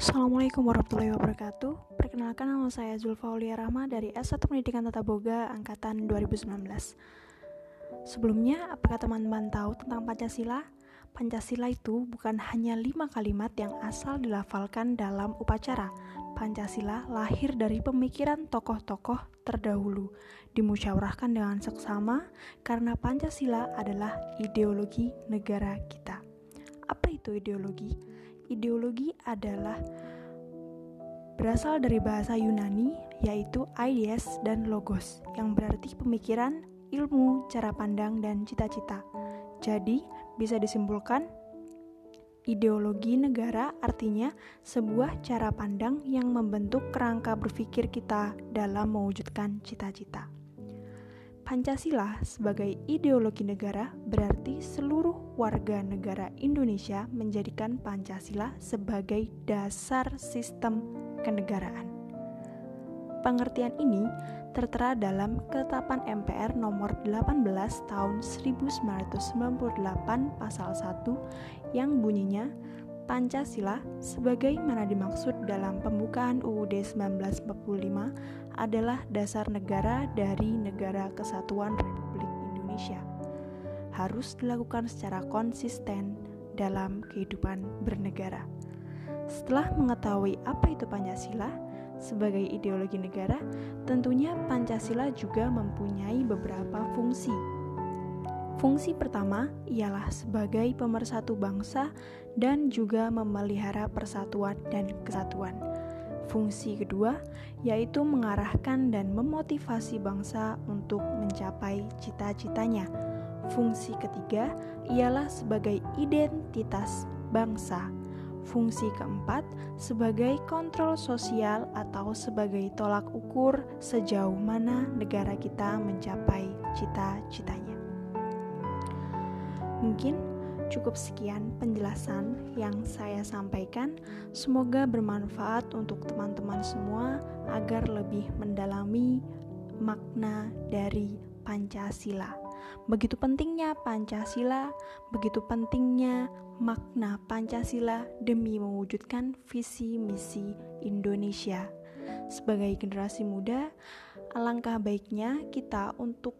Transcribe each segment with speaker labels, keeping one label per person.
Speaker 1: Assalamualaikum warahmatullahi wabarakatuh Perkenalkan nama saya Zulfa Ulia Rahma dari S1 Pendidikan Tata Boga Angkatan 2019 Sebelumnya, apakah teman-teman tahu tentang Pancasila? Pancasila itu bukan hanya lima kalimat yang asal dilafalkan dalam upacara Pancasila lahir dari pemikiran tokoh-tokoh terdahulu Dimusyawarahkan dengan seksama karena Pancasila adalah ideologi negara kita Apa itu ideologi? Ideologi adalah berasal dari bahasa Yunani yaitu ideas dan logos yang berarti pemikiran, ilmu, cara pandang, dan cita-cita. Jadi, bisa disimpulkan Ideologi negara artinya sebuah cara pandang yang membentuk kerangka berpikir kita dalam mewujudkan cita-cita. Pancasila sebagai ideologi negara berarti seluruh warga negara Indonesia menjadikan Pancasila sebagai dasar sistem kenegaraan. Pengertian ini tertera dalam Ketetapan MPR nomor 18 tahun 1998 pasal 1 yang bunyinya Pancasila sebagaimana dimaksud dalam pembukaan UUD 1945 adalah dasar negara dari Negara Kesatuan Republik Indonesia. Harus dilakukan secara konsisten dalam kehidupan bernegara. Setelah mengetahui apa itu Pancasila sebagai ideologi negara, tentunya Pancasila juga mempunyai beberapa fungsi Fungsi pertama ialah sebagai pemersatu bangsa dan juga memelihara persatuan dan kesatuan. Fungsi kedua yaitu mengarahkan dan memotivasi bangsa untuk mencapai cita-citanya. Fungsi ketiga ialah sebagai identitas bangsa. Fungsi keempat sebagai kontrol sosial atau sebagai tolak ukur sejauh mana negara kita mencapai cita-citanya. Mungkin cukup sekian penjelasan yang saya sampaikan. Semoga bermanfaat untuk teman-teman semua agar lebih mendalami makna dari Pancasila. Begitu pentingnya Pancasila, begitu pentingnya makna Pancasila demi mewujudkan visi misi Indonesia. Sebagai generasi muda, alangkah baiknya kita untuk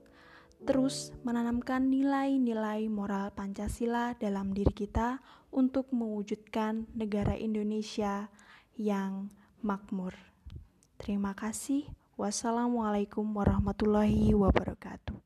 Speaker 1: terus menanamkan nilai-nilai moral Pancasila dalam diri kita untuk mewujudkan negara Indonesia yang makmur. Terima kasih. Wassalamualaikum warahmatullahi wabarakatuh.